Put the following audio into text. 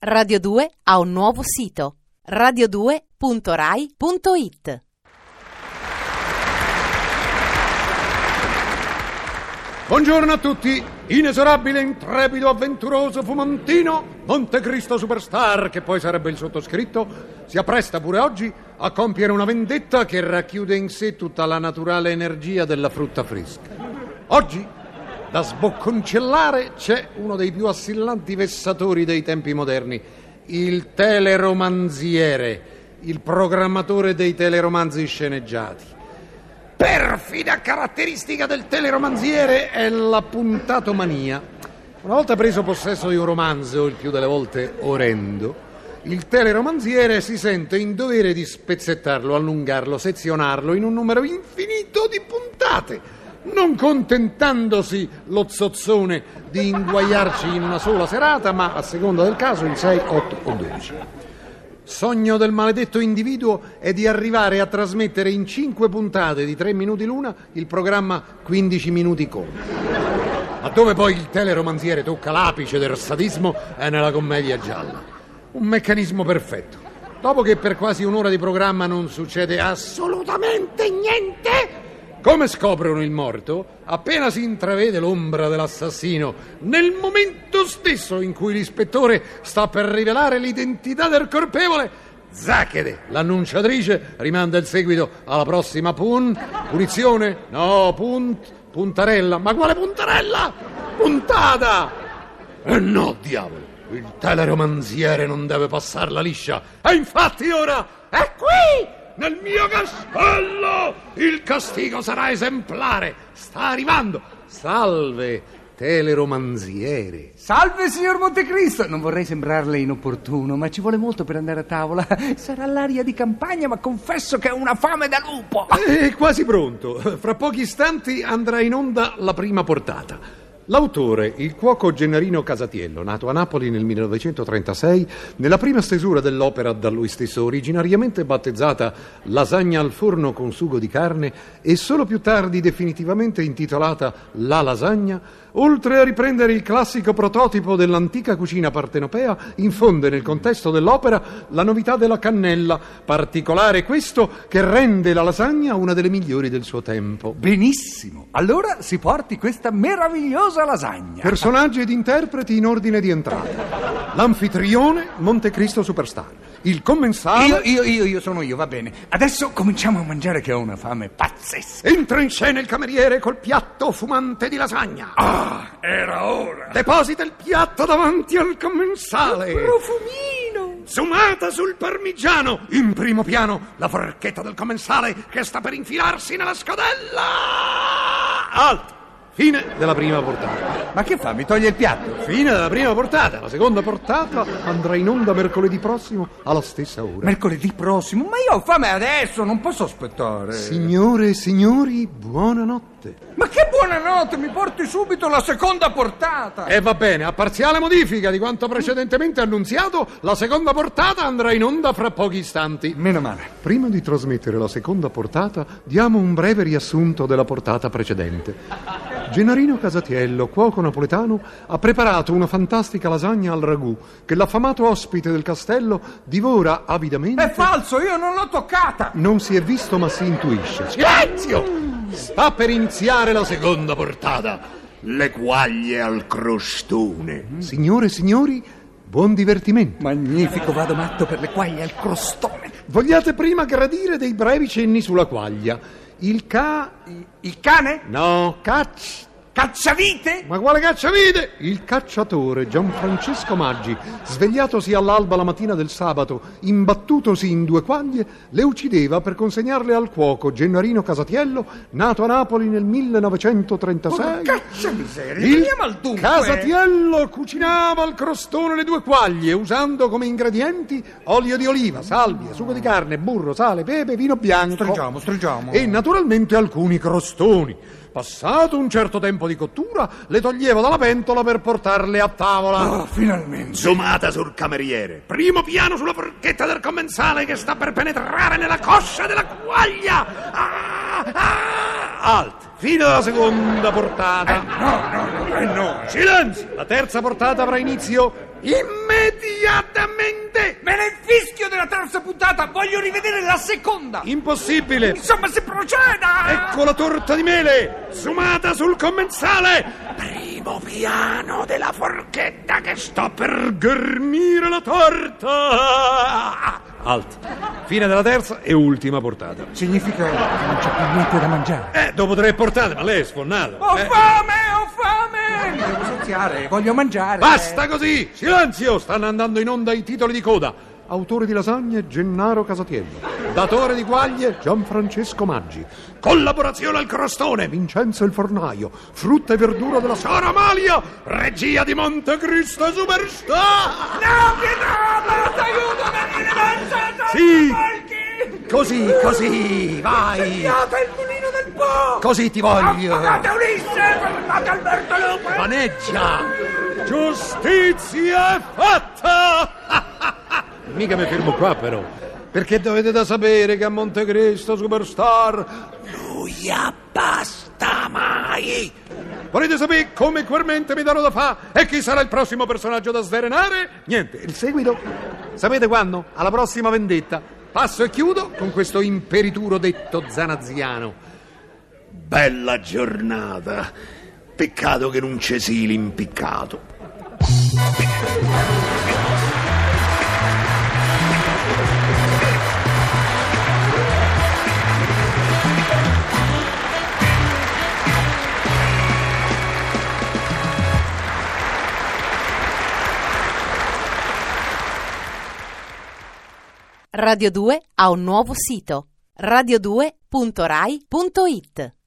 Radio 2 ha un nuovo sito radio2.rai.it Buongiorno a tutti, inesorabile, intrepido, avventuroso, fumantino, Montecristo Superstar, che poi sarebbe il sottoscritto, si appresta pure oggi a compiere una vendetta che racchiude in sé tutta la naturale energia della frutta fresca. Oggi, da sbocconcellare, c'è uno dei più assillanti vessatori dei tempi moderni, il teleromanziere, il programmatore dei teleromanzi sceneggiati. Perfida caratteristica del teleromanziere è la puntatomania. Una volta preso possesso di un romanzo, il più delle volte orrendo, il teleromanziere si sente in dovere di spezzettarlo, allungarlo, sezionarlo in un numero infinito di puntate, non contentandosi lo zozzone di inguaiarci in una sola serata, ma a seconda del caso in 6, 8 o 12. Sogno del maledetto individuo è di arrivare a trasmettere in cinque puntate di tre minuti l'una il programma 15 minuti con. Dove poi il teleromanziere tocca l'apice del sadismo è nella commedia gialla. Un meccanismo perfetto. Dopo che per quasi un'ora di programma non succede assolutamente niente, come scoprono il morto, appena si intravede l'ombra dell'assassino, nel momento stesso in cui l'ispettore sta per rivelare l'identità del colpevole, Zacchede, l'annunciatrice, rimanda il seguito alla prossima pun. Punizione? No, punt. Puntarella. Ma quale puntarella? Puntata! E no, diavolo, il teleromanziere non deve passarla liscia. E infatti ora è qui! Nel mio castello! Il castigo sarà esemplare! Sta arrivando! Salve, teleromanziere! Salve, signor Montecristo! Non vorrei sembrarle inopportuno, ma ci vuole molto per andare a tavola. Sarà l'aria di campagna, ma confesso che ho una fame da lupo! È quasi pronto. Fra pochi istanti andrà in onda la prima portata. L'autore, il cuoco Gennarino Casatiello, nato a Napoli nel 1936, nella prima stesura dell'opera da lui stesso originariamente battezzata Lasagna al forno con sugo di carne e solo più tardi definitivamente intitolata La lasagna, oltre a riprendere il classico prototipo dell'antica cucina partenopea, infonde nel contesto dell'opera la novità della cannella, particolare questo che rende la lasagna una delle migliori del suo tempo. Benissimo! Allora si porti questa meravigliosa lasagna. Personaggi ed interpreti in ordine di entrata. L'anfitrione Montecristo Superstar. Il commensale. Io, io, io, io sono io, va bene. Adesso cominciamo a mangiare che ho una fame pazzesca. Entra in scena il cameriere col piatto fumante di lasagna. Ah, era ora. Deposita il piatto davanti al commensale. Profumino. Sumata sul parmigiano. In primo piano la forchetta del commensale che sta per infilarsi nella scodella. Alto. Fine della prima portata. Ma che fa? Mi toglie il piatto? Fine della prima portata. La seconda portata andrà in onda mercoledì prossimo alla stessa ora. Mercoledì prossimo? Ma io ho fame adesso, non posso aspettare. Signore e signori, buonanotte. Ma che buonanotte, mi porti subito la seconda portata. E va bene, a parziale modifica di quanto precedentemente annunziato, la seconda portata andrà in onda fra pochi istanti. Meno male. Prima di trasmettere la seconda portata, diamo un breve riassunto della portata precedente. Gennarino Casatiello, cuoco napoletano, ha preparato una fantastica lasagna al ragù che l'affamato ospite del castello divora avidamente. È falso, io non l'ho toccata. Non si è visto ma si intuisce. Silenzio! Sta per iniziare la seconda portata. Le quaglie al crostone. Signore e signori, buon divertimento. Magnifico, vado matto per le quaglie al crostone. Vogliate prima gradire dei brevi cenni sulla quaglia. Il ca... Il cane? No, caccia... Cacciavite? Ma quale cacciavite? Il cacciatore Gianfrancesco Maggi, svegliatosi all'alba la mattina del sabato, imbattutosi in due quaglie, le uccideva per consegnarle al cuoco Gennarino Casatiello, nato a Napoli nel 1936. Ma caccia miseria, Il veniamo al dunque. Casatiello cucinava al crostone le due quaglie, usando come ingredienti olio di oliva, salvia, sugo di carne, burro, sale, pepe, vino bianco. Stringiamo, stringiamo. E naturalmente alcuni crostoni. Passato un certo tempo di cottura, le toglievo dalla pentola per portarle a tavola. Ah, finalmente. Zoomata sul cameriere. Primo piano sulla forchetta del commensale che sta per penetrare nella coscia della quaglia. Ah, ah, alt. Fino alla seconda portata. No, no, no, eh no. Silenzio! La terza portata avrà inizio immediatamente. Me ne infischio della terza puntata, voglio rivedere la seconda. Impossibile. Insomma, si proceda. Ecco la torta di mele, zoomata sul commensale. Primo piano della forchetta che sta per ghermire la torta. Alt. Fine della terza e ultima portata. Significa che non c'è più niente da mangiare. Eh, dopo tre portate, ma lei è sfonnato. Ho eh. fame, Devo saziare, voglio mangiare. Basta così! Silenzio! Stanno andando in onda i titoli di coda. Autore di lasagne Gennaro Casatiello. Datore di guaglie Gianfrancesco Maggi. Collaborazione al crostone Vincenzo il Fornaio. Frutta e verdura della Sara Amalia. Regia di Montecristo Superstar. No, Pietro, aiuto, venire mangiato. Sì. Così, così, vai. Tagliate il mulino del Po. Così ti voglio. Affogate Ulisse, fermate Alberto Lupo. Vaneggia. Giustizia è fatta. Mica mi fermo qua però. Perché dovete da sapere che a Montecristo Superstar gli basta mai. Volete sapere come quermente mi darò da fa e chi sarà il prossimo personaggio da sverenare? Niente, il seguito sapete quando? Alla prossima vendetta. Passo e chiudo con questo imperituro detto zanaziano. Bella giornata. Peccato che non c'è sì l'impiccato. Radio 2 ha un nuovo sito radio2.rai.it